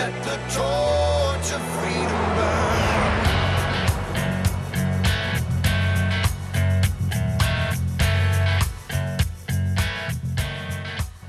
Let the torch of freedom burn.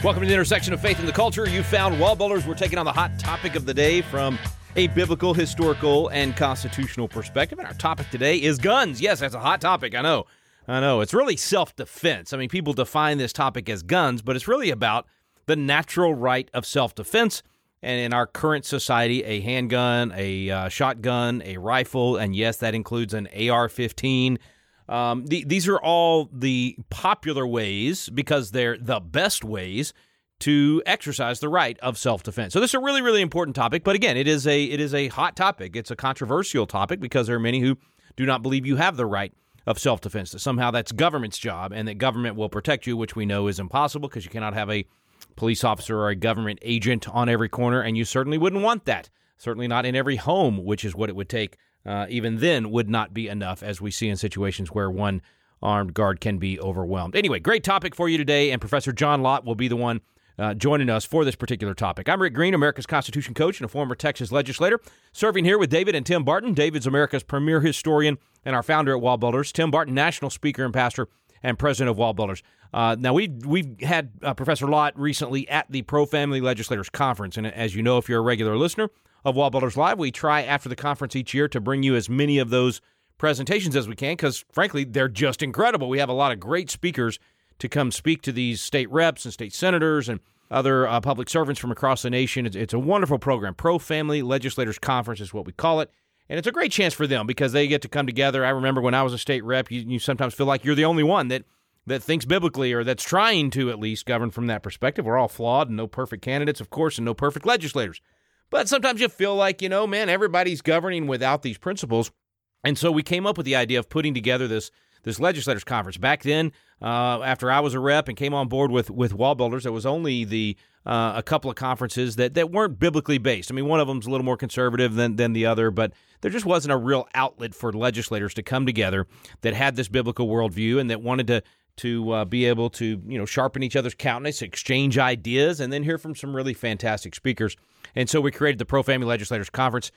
Welcome to the intersection of faith and the culture. You found Wall Builders. We're taking on the hot topic of the day from a biblical, historical, and constitutional perspective. And our topic today is guns. Yes, that's a hot topic. I know. I know. It's really self defense. I mean, people define this topic as guns, but it's really about the natural right of self defense. And in our current society, a handgun, a uh, shotgun, a rifle, and yes, that includes an AR 15. Um, the, these are all the popular ways because they're the best ways to exercise the right of self-defense. So this is a really, really important topic. But again, it is a it is a hot topic. It's a controversial topic because there are many who do not believe you have the right of self-defense. That somehow that's government's job and that government will protect you, which we know is impossible because you cannot have a police officer or a government agent on every corner, and you certainly wouldn't want that. Certainly not in every home, which is what it would take uh, even then would not be enough, as we see in situations where one armed guard can be overwhelmed. Anyway, great topic for you today, and Professor John Lott will be the one uh, joining us for this particular topic. I'm Rick Green, America's Constitution coach and a former Texas legislator, serving here with David and Tim Barton. David's America's premier historian and our founder at Wall Builders. Tim Barton, national speaker and pastor and president of Wall Builders. Uh, now we we've had uh, Professor Lott recently at the Pro Family Legislators Conference, and as you know, if you're a regular listener of Wall Builders Live, we try after the conference each year to bring you as many of those presentations as we can, because frankly, they're just incredible. We have a lot of great speakers to come speak to these state reps and state senators and other uh, public servants from across the nation. It's, it's a wonderful program. Pro Family Legislators Conference is what we call it. And it's a great chance for them because they get to come together. I remember when I was a state rep, you, you sometimes feel like you're the only one that that thinks biblically or that's trying to at least govern from that perspective. We're all flawed and no perfect candidates, of course, and no perfect legislators. But sometimes you feel like, you know, man, everybody's governing without these principles. And so we came up with the idea of putting together this this legislators conference. Back then, uh, after I was a rep and came on board with with Wall Builders, there was only the uh, a couple of conferences that, that weren't biblically based. I mean, one of them's a little more conservative than than the other, but there just wasn't a real outlet for legislators to come together that had this biblical worldview and that wanted to to uh, be able to you know sharpen each other's countenance, exchange ideas, and then hear from some really fantastic speakers. And so we created the Pro Family Legislators Conference.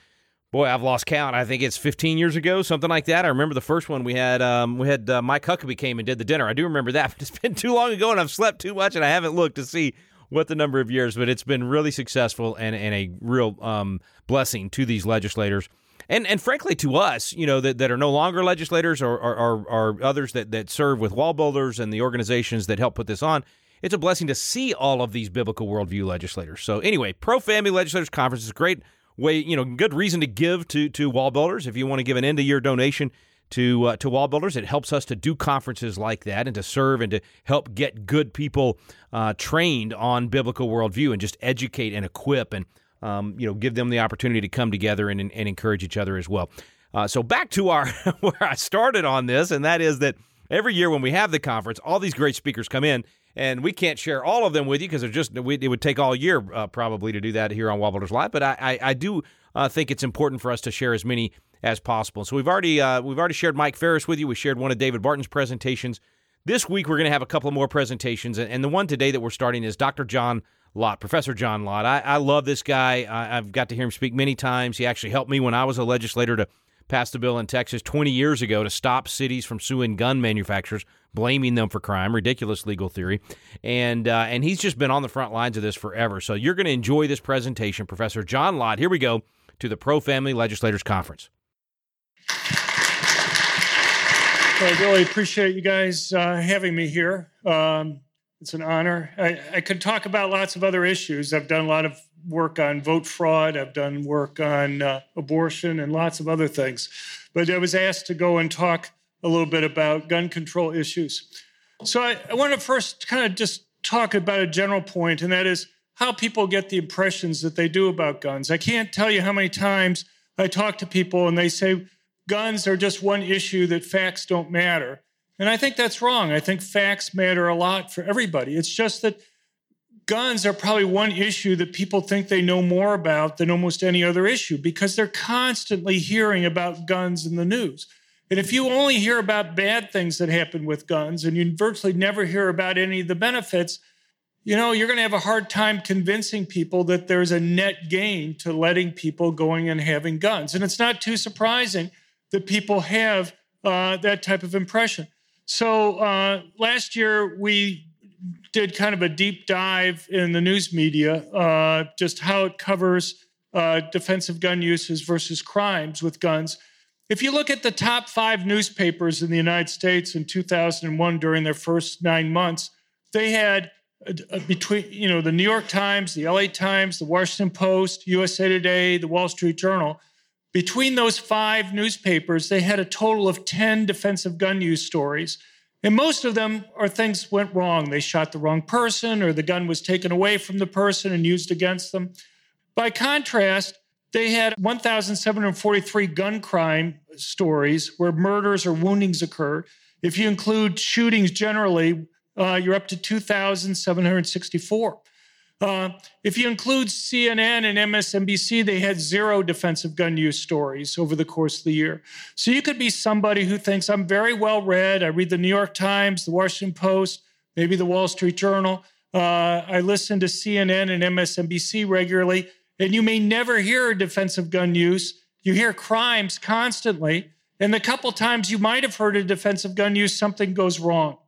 Boy, I've lost count. I think it's 15 years ago, something like that. I remember the first one we had. Um, we had uh, Mike Huckabee came and did the dinner. I do remember that, but it's been too long ago, and I've slept too much, and I haven't looked to see what the number of years. But it's been really successful and, and a real um, blessing to these legislators and and frankly to us, you know, that, that are no longer legislators or, or, or, or others that, that serve with wall builders and the organizations that help put this on, it's a blessing to see all of these biblical worldview legislators. So anyway, Pro Family Legislators Conference is a great way, you know, good reason to give to to wall builders. If you want to give an end of year donation to uh, to wall builders, it helps us to do conferences like that and to serve and to help get good people uh, trained on biblical worldview and just educate and equip and um, you know, give them the opportunity to come together and, and encourage each other as well. Uh, so back to our where I started on this, and that is that every year when we have the conference, all these great speakers come in, and we can't share all of them with you because just we, it would take all year uh, probably to do that here on Wall Builders Live. But I, I, I do uh, think it's important for us to share as many as possible. So we've already uh, we've already shared Mike Farris with you. We shared one of David Barton's presentations. This week we're going to have a couple more presentations, and, the one today that we're starting is Dr. John Lott, Professor John Lott. I, I love this guy. I, I've got to hear him speak many times. He actually helped me when I was a legislator to pass the bill in Texas 20 years ago to stop cities from suing gun manufacturers, blaming them for crime. Ridiculous legal theory, and uh, and he's just been on the front lines of this forever. So you're going to enjoy this presentation, Professor John Lott. Here we go to the Pro Family Legislators Conference. I really appreciate you guys uh, having me here. Um, it's an honor. I, I, could talk about lots of other issues. I've done a lot of work on vote fraud, I've done work on uh, abortion, and lots of other things. But I was asked to go and talk a little bit about gun control issues. So I, I want to first kind of just talk about a general point, and that is how people get the impressions that they do about guns. I can't tell you how many times I talk to people and they say guns are just one issue that facts don't matter. And I think that's wrong. I think facts matter a lot for everybody. It's just that guns are probably one issue that people think they know more about than almost any other issue because they're constantly hearing about guns in the news. And if you only hear about bad things that happen with guns and you virtually never hear about any of the benefits, you know, you're going to have a hard time convincing people that there's a net gain to letting people going and having guns. And it's not too surprising that people have uh, that type of impression. So uh, last year, we did kind of a deep dive in the news media, uh, just how it covers uh, defensive gun uses versus crimes with guns. If you look at the top five newspapers in the United States in 2001 during their first nine months, they had uh, between you know the New York Times, the LA Times, the Washington Post, USA Today, the Wall Street Journal. Between those five newspapers, they had a total of 10 defensive gun use stories. And most of them are things went wrong. They shot the wrong person, or the gun was taken away from the person and used against them. By contrast, they had 1,743 gun crime stories where murders or woundings occurred. If you include shootings generally, uh, you're up to 2,764. Uh, if you include CNN and MSNBC, they had zero defensive gun use stories over the course of the year. So you could be somebody who thinks, I'm very well read. I read the New York Times, the Washington Post, maybe the Wall Street Journal. Uh, I listen to CNN and MSNBC regularly, and you may never hear a defensive gun use. You hear crimes constantly. And the couple times you might have heard a defensive gun use, something goes wrong.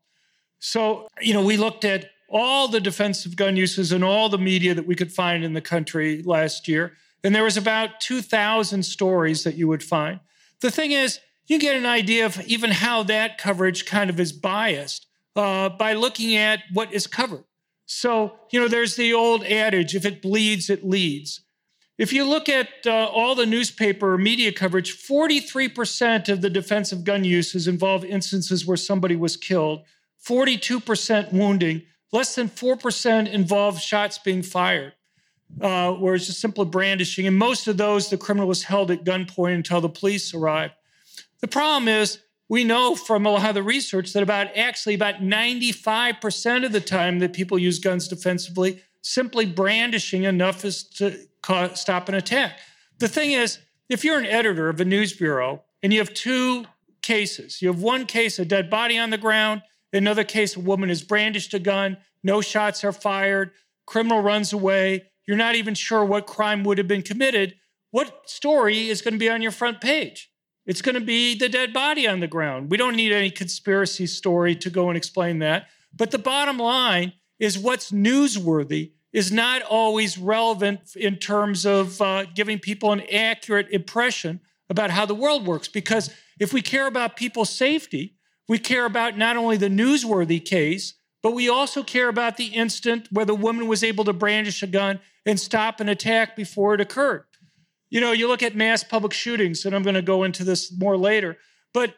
So, you know, we looked at all the defensive gun uses in all the media that we could find in the country last year. And there was about 2,000 stories that you would find. The thing is, you get an idea of even how that coverage kind of is biased uh, by looking at what is covered. So, you know, there's the old adage if it bleeds, it leads. If you look at uh, all the newspaper media coverage, 43% of the defensive gun uses involve instances where somebody was killed, 42% wounding, less than 4% involved shots being fired, uh, where it's just simply brandishing. And most of those, the criminal was held at gunpoint until the police arrived. The problem is, we know from a lot of the research that about actually about 95% of the time that people use guns defensively, simply brandishing enough is to stop an attack. The thing is, if you're an editor of a news bureau and you have two cases, you have one case, a dead body on the ground, Another case, a woman has brandished a gun, no shots are fired, criminal runs away, you're not even sure what crime would have been committed. What story is going to be on your front page? It's going to be the dead body on the ground. We don't need any conspiracy story to go and explain that. But the bottom line is what's newsworthy is not always relevant in terms of uh, giving people an accurate impression about how the world works. Because if we care about people's safety, we care about not only the newsworthy case, but we also care about the instant where the woman was able to brandish a gun and stop an attack before it occurred. You know, you look at mass public shootings, and I'm going to go into this more later, but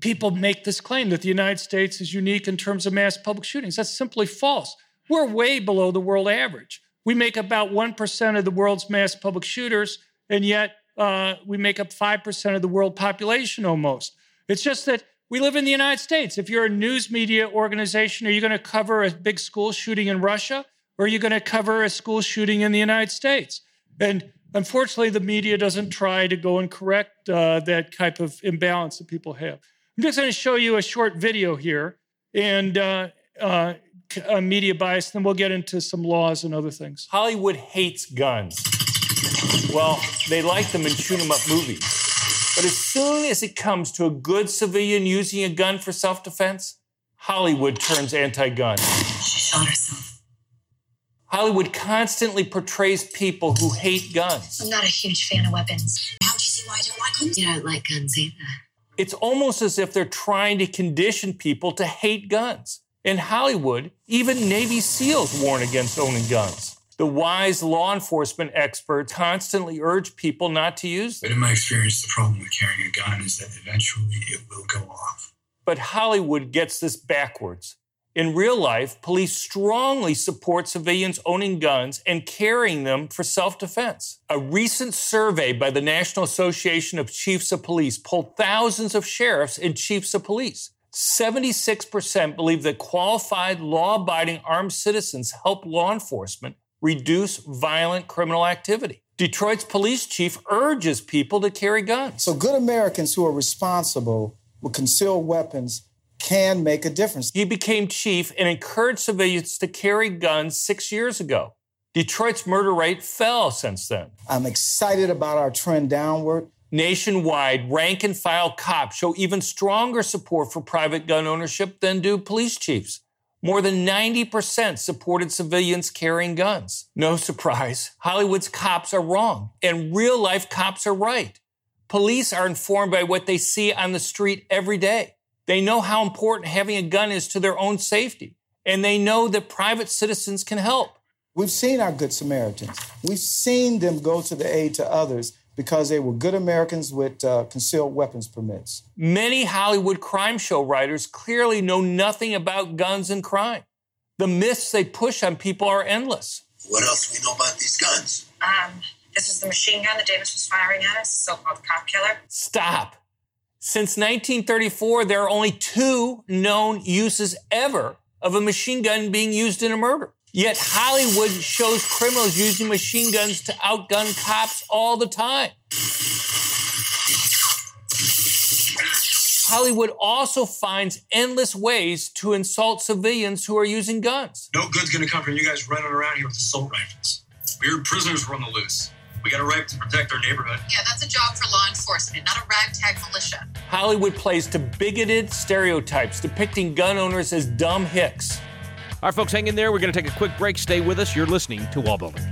people make this claim that the United States is unique in terms of mass public shootings. That's simply false. We're way below the world average. We make about 1% of the world's mass public shooters, and yet uh, we make up 5% of the world population almost. It's just that we live in the United States. If you're a news media organization, are you going to cover a big school shooting in Russia or are you going to cover a school shooting in the United States? And unfortunately, the media doesn't try to go and correct uh, that type of imbalance that people have. I'm just going to show you a short video here and uh, uh, media bias, then we'll get into some laws and other things. Hollywood hates guns. Well, they like them in shoot 'em up movies. But as soon as it comes to a good civilian using a gun for self defense, Hollywood turns anti gun. She shot herself. Hollywood constantly portrays people who hate guns. I'm not a huge fan of weapons. How do you see why I don't like guns? You don't like guns either. It's almost as if they're trying to condition people to hate guns. In Hollywood, even Navy SEALs warn against owning guns. The wise law enforcement experts constantly urge people not to use them. But in my experience, the problem with carrying a gun is that eventually it will go off. But Hollywood gets this backwards. In real life, police strongly support civilians owning guns and carrying them for self defense. A recent survey by the National Association of Chiefs of Police polled thousands of sheriffs and chiefs of police. 76% believe that qualified, law abiding armed citizens help law enforcement reduce violent criminal activity. Detroit's police chief urges people to carry guns. So, good Americans who are responsible with concealed weapons can make a difference. He became chief and encouraged civilians to carry guns six years ago. Detroit's murder rate fell since then. I'm excited about our trend downward. Nationwide, rank and file cops show even stronger support for private gun ownership than do police chiefs. More than 90% supported civilians carrying guns. No surprise, Hollywood's cops are wrong, and real life cops are right. Police are informed by what they see on the street every day. They know how important having a gun is to their own safety, and they know that private citizens can help. We've seen our Good Samaritans. We've seen them go to the aid to others because they were good Americans with uh, concealed weapons permits. Many Hollywood crime show writers clearly know nothing about guns and crime. The myths they push on people are endless. What else do we know about these guns? Um, this is the machine gun that Davis was firing at us, so-called cop killer. Stop. Since 1934, there are only two known uses ever of a machine gun being used in a murder. Yet Hollywood shows criminals using machine guns to outgun cops all the time. Hollywood also finds endless ways to insult civilians who are using guns. No good's gonna come from you guys running around here with assault rifles. Weird prisoners were on the loose. We got a right to protect our neighborhood. Yeah, that's a job for law enforcement, not a ragtag militia. Hollywood plays to bigoted stereotypes depicting gun owners as dumb hicks. All right, folks, hang in there. We're going to take a quick break. Stay with us. You're listening to Wall Builders.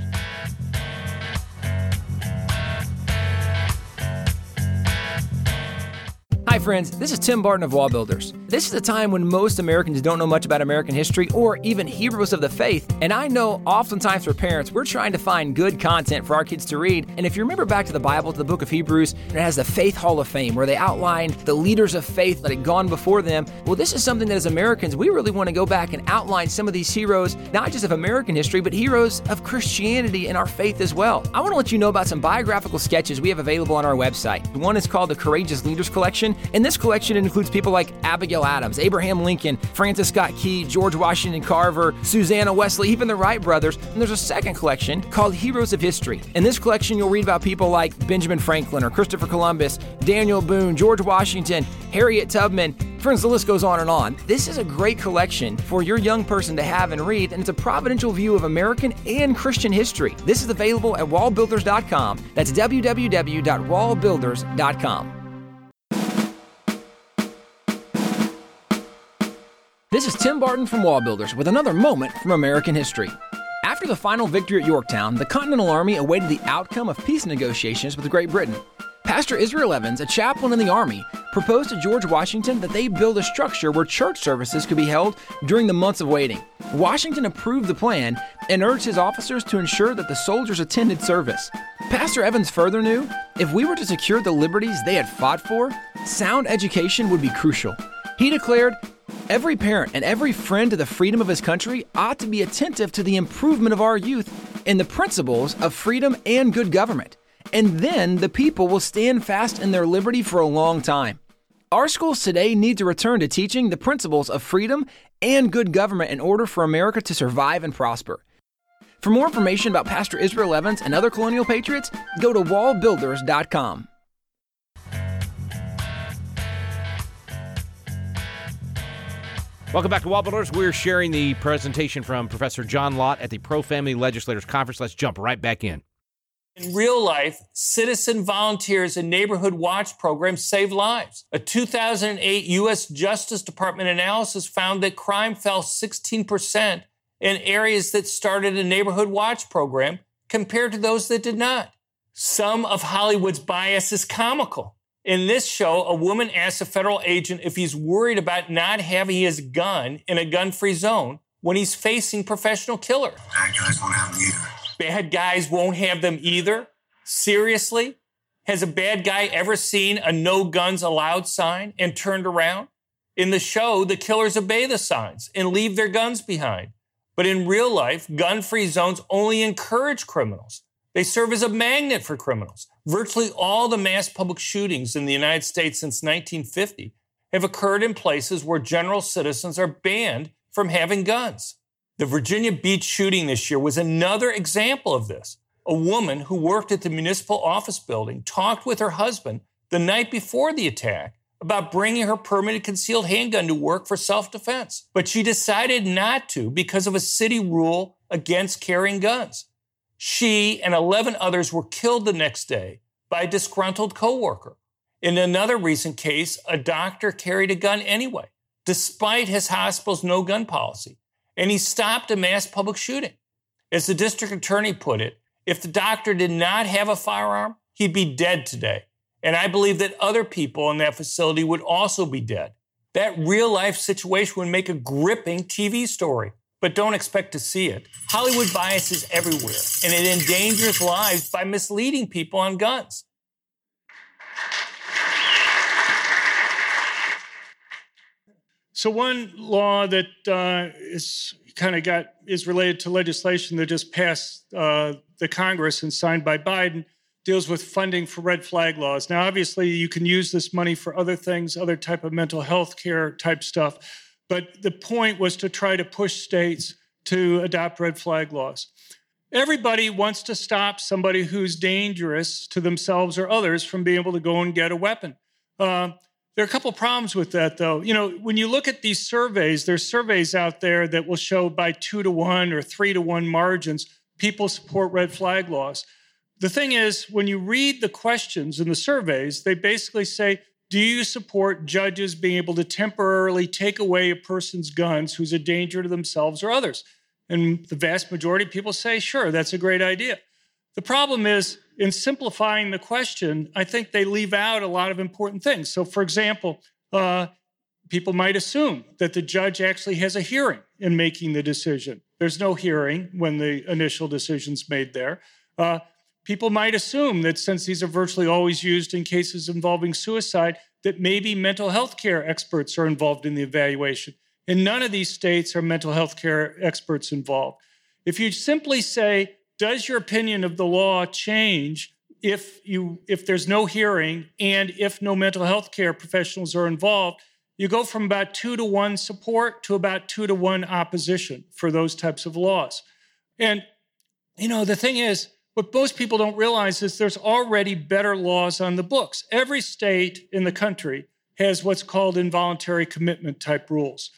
Hi, friends. This is Tim Barton of Wall Builders. This is a time when most Americans don't know much about American history or even heroes of the faith. And I know oftentimes for parents, we're trying to find good content for our kids to read. And if you remember back to the Bible, to the book of Hebrews, it has the Faith Hall of Fame where they outlined the leaders of faith that had gone before them. Well, this is something that as Americans, we really want to go back and outline some of these heroes, not just of American history, but heroes of Christianity and our faith as well. I want to let you know about some biographical sketches we have available on our website. One is called the Courageous Leaders Collection, and this collection includes people like Abigail Adams, Abraham Lincoln, Francis Scott Key, George Washington Carver, Susanna Wesley, even the Wright brothers. And there's a second collection called Heroes of History. In this collection, you'll read about people like Benjamin Franklin or Christopher Columbus, Daniel Boone, George Washington, Harriet Tubman. Friends, the list goes on and on. This is a great collection for your young person to have and read, and it's a providential view of American and Christian history. This is available at wallbuilders.com. That's www.wallbuilders.com. This is Tim Barton from Wall Builders with another moment from American history. After the final victory at Yorktown, the Continental Army awaited the outcome of peace negotiations with Great Britain. Pastor Israel Evans, a chaplain in the Army, proposed to George Washington that they build a structure where church services could be held during the months of waiting. Washington approved the plan and urged his officers to ensure that the soldiers attended service. Pastor Evans further knew if we were to secure the liberties they had fought for, sound education would be crucial. He declared, Every parent and every friend to the freedom of his country ought to be attentive to the improvement of our youth in the principles of freedom and good government. And then the people will stand fast in their liberty for a long time. Our schools today need to return to teaching the principles of freedom and good government in order for America to survive and prosper. For more information about Pastor Israel Evans and other colonial patriots, go to wallbuilders.com. Welcome back to Wall Builders. We're sharing the presentation from Professor John Lott at the Pro Family Legislators Conference. Let's jump right back in. In real life, citizen volunteers and neighborhood watch programs save lives. A 2008 U.S. Justice Department analysis found that crime fell 16% in areas that started a neighborhood watch program compared to those that did not. Some of Hollywood's bias is comical. In this show, a woman asks a federal agent if he's worried about not having his gun in a gun free zone when he's facing professional killer. Bad guys won't have them either. Bad guys won't have them either? Seriously? Has a bad guy ever seen a no guns allowed sign and turned around? In the show, the killers obey the signs and leave their guns behind. But in real life, gun free zones only encourage criminals. They serve as a magnet for criminals. Virtually all the mass public shootings in the United States since 1950 have occurred in places where general citizens are banned from having guns. The Virginia Beach shooting this year was another example of this. A woman who worked at the municipal office building talked with her husband the night before the attack about bringing her permanent concealed handgun to work for self defense, but she decided not to because of a city rule against carrying guns. She and 11 others were killed the next day by a disgruntled coworker. In another recent case, a doctor carried a gun anyway, despite his hospital's no gun policy, and he stopped a mass public shooting. As the district attorney put it, if the doctor did not have a firearm, he'd be dead today. And I believe that other people in that facility would also be dead. That real life situation would make a gripping TV story, but don't expect to see it. Hollywood bias is everywhere, and it endangers lives by misleading people on guns. So one law that uh, is kind of got is related to legislation that just passed uh, the Congress and signed by Biden deals with funding for red flag laws. Now, obviously, you can use this money for other things, other type of mental health care type stuff, but the point was to try to push states to adopt red flag laws. Everybody wants to stop somebody who's dangerous to themselves or others from being able to go and get a weapon. Uh, there are a couple problems with that, though. You know, when you look at these surveys, there's surveys out there that will show by two to one or three to one margins people support red flag laws. The thing is, when you read the questions in the surveys, they basically say, Do you support judges being able to temporarily take away a person's guns who's a danger to themselves or others? And the vast majority of people say, Sure, that's a great idea. The problem is, in simplifying the question, I think they leave out a lot of important things. So, for example, uh, people might assume that the judge actually has a hearing in making the decision. There's no hearing when the initial decision's made there. Uh, people might assume that since these are virtually always used in cases involving suicide, that maybe mental health care experts are involved in the evaluation. In none of these states are mental health care experts involved. If you simply say, does your opinion of the law change if you if there's no hearing and if no mental health care professionals are involved you go from about two to one support to about two to one opposition for those types of laws and you know the thing is what most people don't realize is there's already better laws on the books every state in the country has what's called involuntary commitment type rules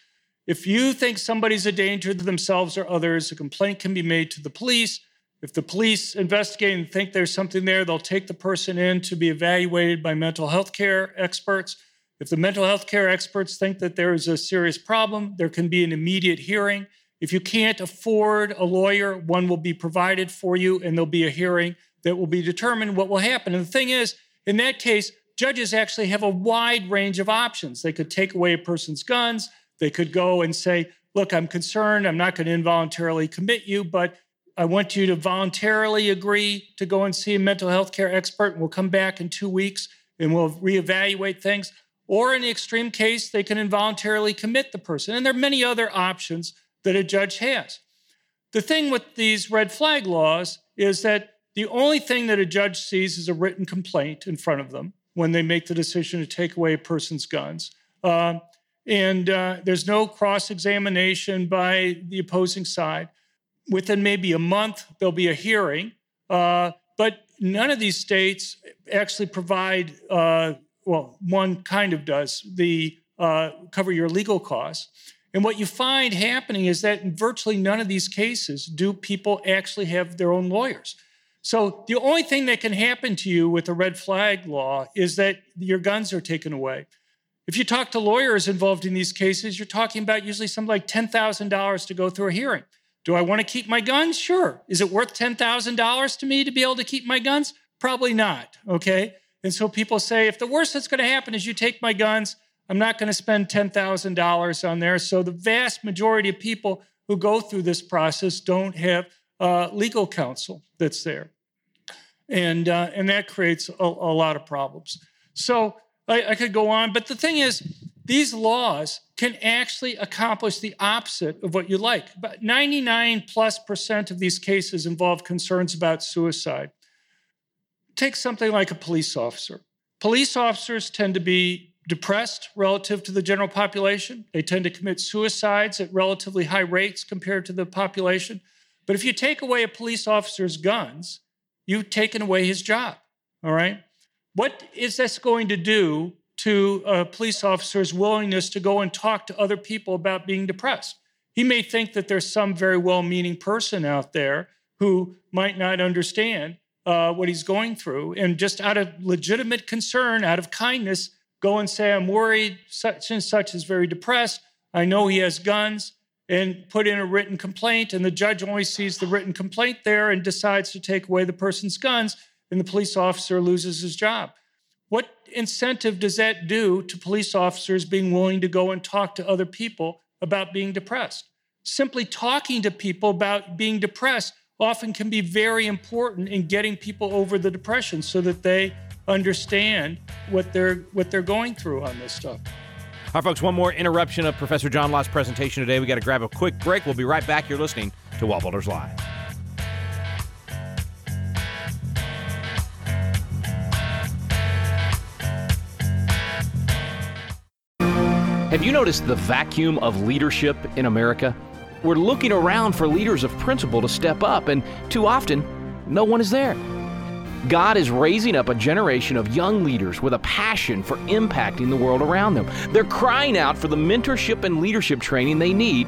if you think somebody's a danger to themselves or others a complaint can be made to the police if the police investigate and think there's something there, they'll take the person in to be evaluated by mental health care experts. If the mental health care experts think that there is a serious problem, there can be an immediate hearing. If you can't afford a lawyer, one will be provided for you and there'll be a hearing that will be determined what will happen. And the thing is, in that case, judges actually have a wide range of options. They could take away a person's guns. They could go and say, look, I'm concerned. I'm not going to involuntarily commit you, but I want you to voluntarily agree to go and see a mental health care expert, and we'll come back in two weeks and we'll reevaluate things. Or in the extreme case, they can involuntarily commit the person. And there are many other options that a judge has. The thing with these red flag laws is that the only thing that a judge sees is a written complaint in front of them when they make the decision to take away a person's guns. Uh, and uh, there's no cross examination by the opposing side within maybe a month, there'll be a hearing. Uh, but none of these states actually provide, uh, well, one kind of does, the uh, cover your legal costs. And what you find happening is that in virtually none of these cases do people actually have their own lawyers. So the only thing that can happen to you with a red flag law is that your guns are taken away. If you talk to lawyers involved in these cases, you're talking about usually something like $10,000 to go through a hearing. Do I want to keep my guns? Sure. Is it worth $10,000 to me to be able to keep my guns? Probably not. Okay. And so people say, if the worst that's going to happen is you take my guns, I'm not going to spend $10,000 on there. So the vast majority of people who go through this process don't have uh, legal counsel that's there. And, uh, and that creates a, a, lot of problems. So I, I could go on, but the thing is, these laws can actually accomplish the opposite of what you like. About 99 plus percent of these cases involve concerns about suicide. Take something like a police officer. Police officers tend to be depressed relative to the general population. They tend to commit suicides at relatively high rates compared to the population. But if you take away a police officer's guns, you've taken away his job. All right? What is this going to do to a police officer's willingness to go and talk to other people about being depressed. He may think that there's some very well meaning person out there who might not understand uh, what he's going through. And just out of legitimate concern, out of kindness, go and say, I'm worried, such and such is very depressed. I know he has guns, and put in a written complaint. And the judge only sees the written complaint there and decides to take away the person's guns, and the police officer loses his job. What incentive does that do to police officers being willing to go and talk to other people about being depressed? Simply talking to people about being depressed often can be very important in getting people over the depression so that they understand what they're what they're going through on this stuff. All right, folks, one more interruption of Professor John Lott's presentation today. We got to grab a quick break. We'll be right back. You're listening to Wallbuilders Live. Have you noticed the vacuum of leadership in America? We're looking around for leaders of principle to step up, and too often, no one is there. God is raising up a generation of young leaders with a passion for impacting the world around them. They're crying out for the mentorship and leadership training they need.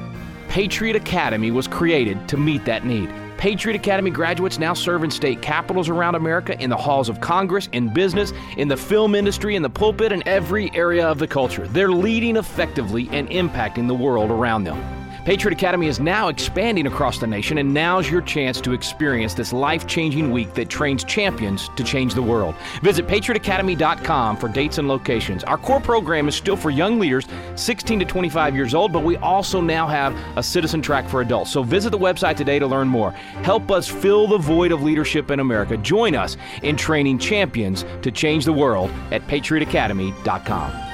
Patriot Academy was created to meet that need. Patriot Academy graduates now serve in state capitals around America, in the halls of Congress, in business, in the film industry, in the pulpit, and every area of the culture. They're leading effectively and impacting the world around them. Patriot Academy is now expanding across the nation, and now's your chance to experience this life changing week that trains champions to change the world. Visit patriotacademy.com for dates and locations. Our core program is still for young leaders 16 to 25 years old, but we also now have a citizen track for adults. So visit the website today to learn more. Help us fill the void of leadership in America. Join us in training champions to change the world at patriotacademy.com.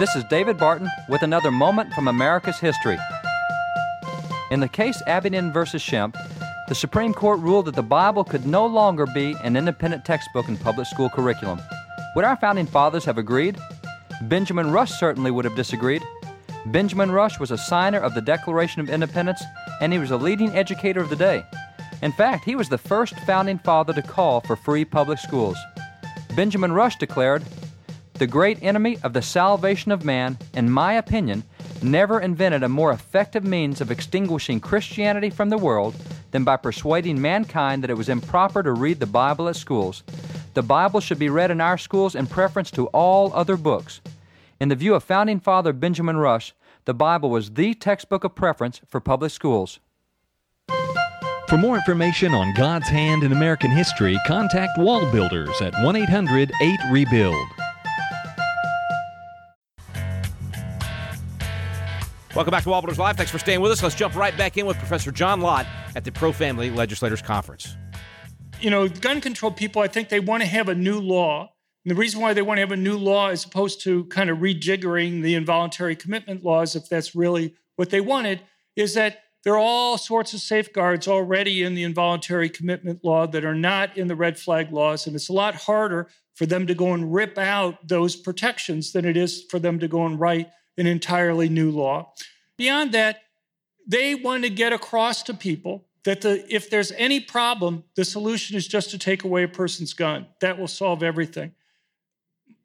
This is David Barton with another moment from America's history. In the case Abington versus Schempp, the Supreme Court ruled that the Bible could no longer be an independent textbook in public school curriculum. Would our founding fathers have agreed? Benjamin Rush certainly would have disagreed. Benjamin Rush was a signer of the Declaration of Independence, and he was a leading educator of the day. In fact, he was the first founding father to call for free public schools. Benjamin Rush declared, the great enemy of the salvation of man, in my opinion, never invented a more effective means of extinguishing Christianity from the world than by persuading mankind that it was improper to read the Bible at schools. The Bible should be read in our schools in preference to all other books. In the view of founding father Benjamin Rush, the Bible was the textbook of preference for public schools. For more information on God's hand in American history, contact Wall Builders at 1 800 8 Rebuild. Welcome back to Wallbuilders Live. Thanks for staying with us. Let's jump right back in with Professor John Lott at the Pro Family Legislators Conference. You know, gun control people, I think they want to have a new law. And the reason why they want to have a new law as opposed to kind of rejiggering the involuntary commitment laws, if that's really what they wanted, is that there are all sorts of safeguards already in the involuntary commitment law that are not in the red flag laws. And it's a lot harder for them to go and rip out those protections than it is for them to go and write an entirely new law. Beyond that, they want to get across to people that the, if there's any problem, the solution is just to take away a person's gun. That will solve everything.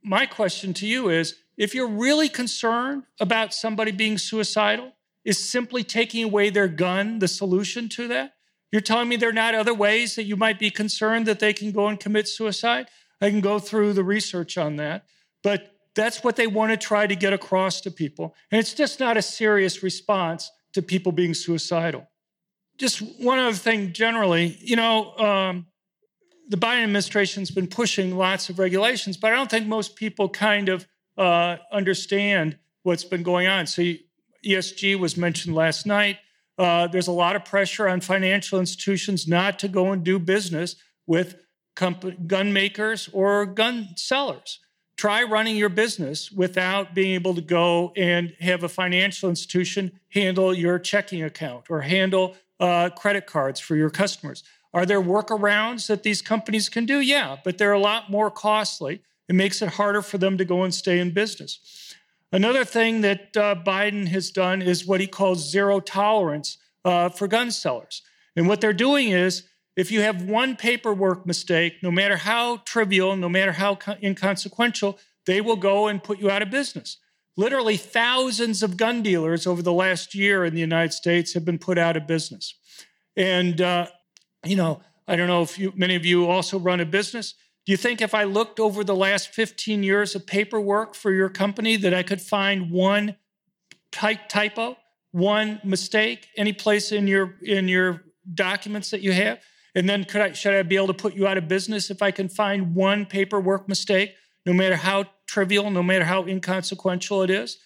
My question to you is if you're really concerned about somebody being suicidal, is simply taking away their gun the solution to that? You're telling me there are not other ways that you might be concerned that they can go and commit suicide? I can go through the research on that. But that's what they want to try to get across to people. And it's just not a serious response to people being suicidal. Just one other thing generally, you know, um, the Biden administration's been pushing lots of regulations, but I don't think most people kind of uh, understand what's been going on. So, ESG was mentioned last night. Uh, there's a lot of pressure on financial institutions not to go and do business with gun makers or gun sellers try running your business without being able to go and have a financial institution handle your checking account or handle uh, credit cards for your customers. Are there workarounds that these companies can do? Yeah, but they're a lot more costly. It makes it harder for them to go and stay in business. Another thing that uh, Biden has done is what he calls zero tolerance uh, for gun sellers. And what they're doing is if you have one paperwork mistake, no matter how trivial, no matter how inconsequential, they will go and put you out of business. Literally, thousands of gun dealers over the last year in the United States have been put out of business. And, uh, you know, I don't know if you, many of you also run a business. Do you think if I looked over the last 15 years of paperwork for your company that I could find one typo, one mistake, any place in your in your documents that you have? And then could I should I be able to put you out of business if I can find one paperwork mistake, no matter how trivial, no matter how inconsequential it is?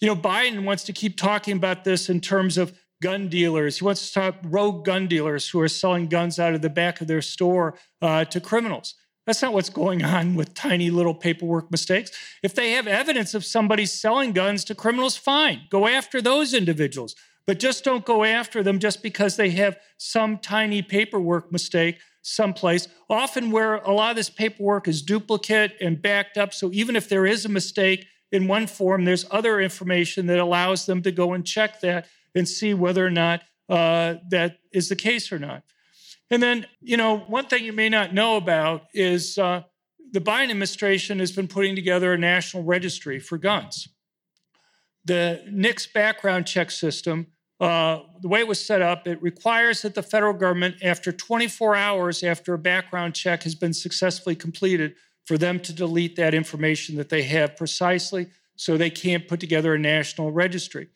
You know, Biden wants to keep talking about this in terms of gun dealers. He wants to stop rogue gun dealers who are selling guns out of the back of their store uh, to criminals. That's not what's going on with tiny little paperwork mistakes. If they have evidence of somebody selling guns to criminals, fine. Go after those individuals. But just don't go after them just because they have some tiny paperwork mistake someplace, often where a lot of this paperwork is duplicate and backed up. So even if there is a mistake in one form, there's other information that allows them to go and check that and see whether or not uh, that is the case or not. And then, you know, one thing you may not know about is uh, the Biden administration has been putting together a national registry for guns. The NICS background check system, uh, the way it was set up, it requires that the federal government, after 24 hours after a background check has been successfully completed, for them to delete that information that they have precisely so they can't put together a national registry.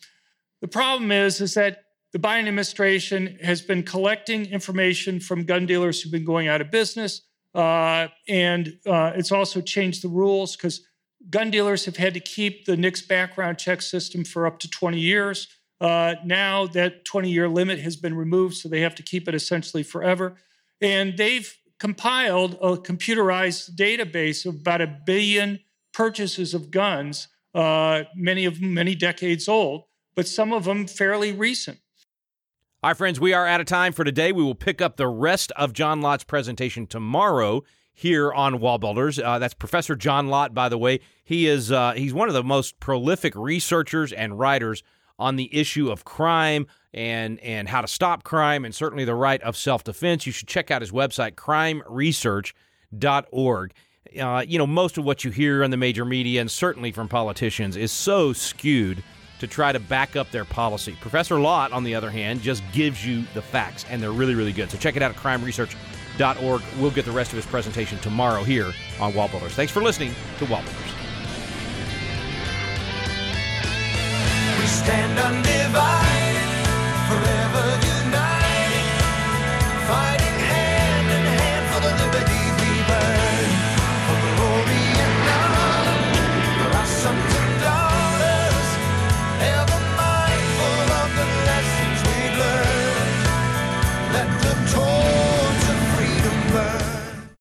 The problem is, is that the Biden administration has been collecting information from gun dealers who've been going out of business. Uh, and uh, it's also changed the rules because gun dealers have had to keep the NICS background check system for up to 20 years. Uh, now that 20 year limit has been removed, so they have to keep it essentially forever. And they've compiled a computerized database of about a billion purchases of guns, uh, many of them many decades old but some of them fairly recent. All right, friends, we are out of time for today. We will pick up the rest of John Lott's presentation tomorrow here on Wall Builders. Uh, that's Professor John Lott, by the way. He is uh, he's one of the most prolific researchers and writers on the issue of crime and and how to stop crime and certainly the right of self defense. You should check out his website, crimeresearch.org. Uh, you know, most of what you hear in the major media and certainly from politicians is so skewed to try to back up their policy. Professor Lott, on the other hand, just gives you the facts, and they're really, really good. So check it out at crimeresearch.org. We'll get the rest of his presentation tomorrow here on Wallbuilders. Thanks for listening to Wall stand undivided.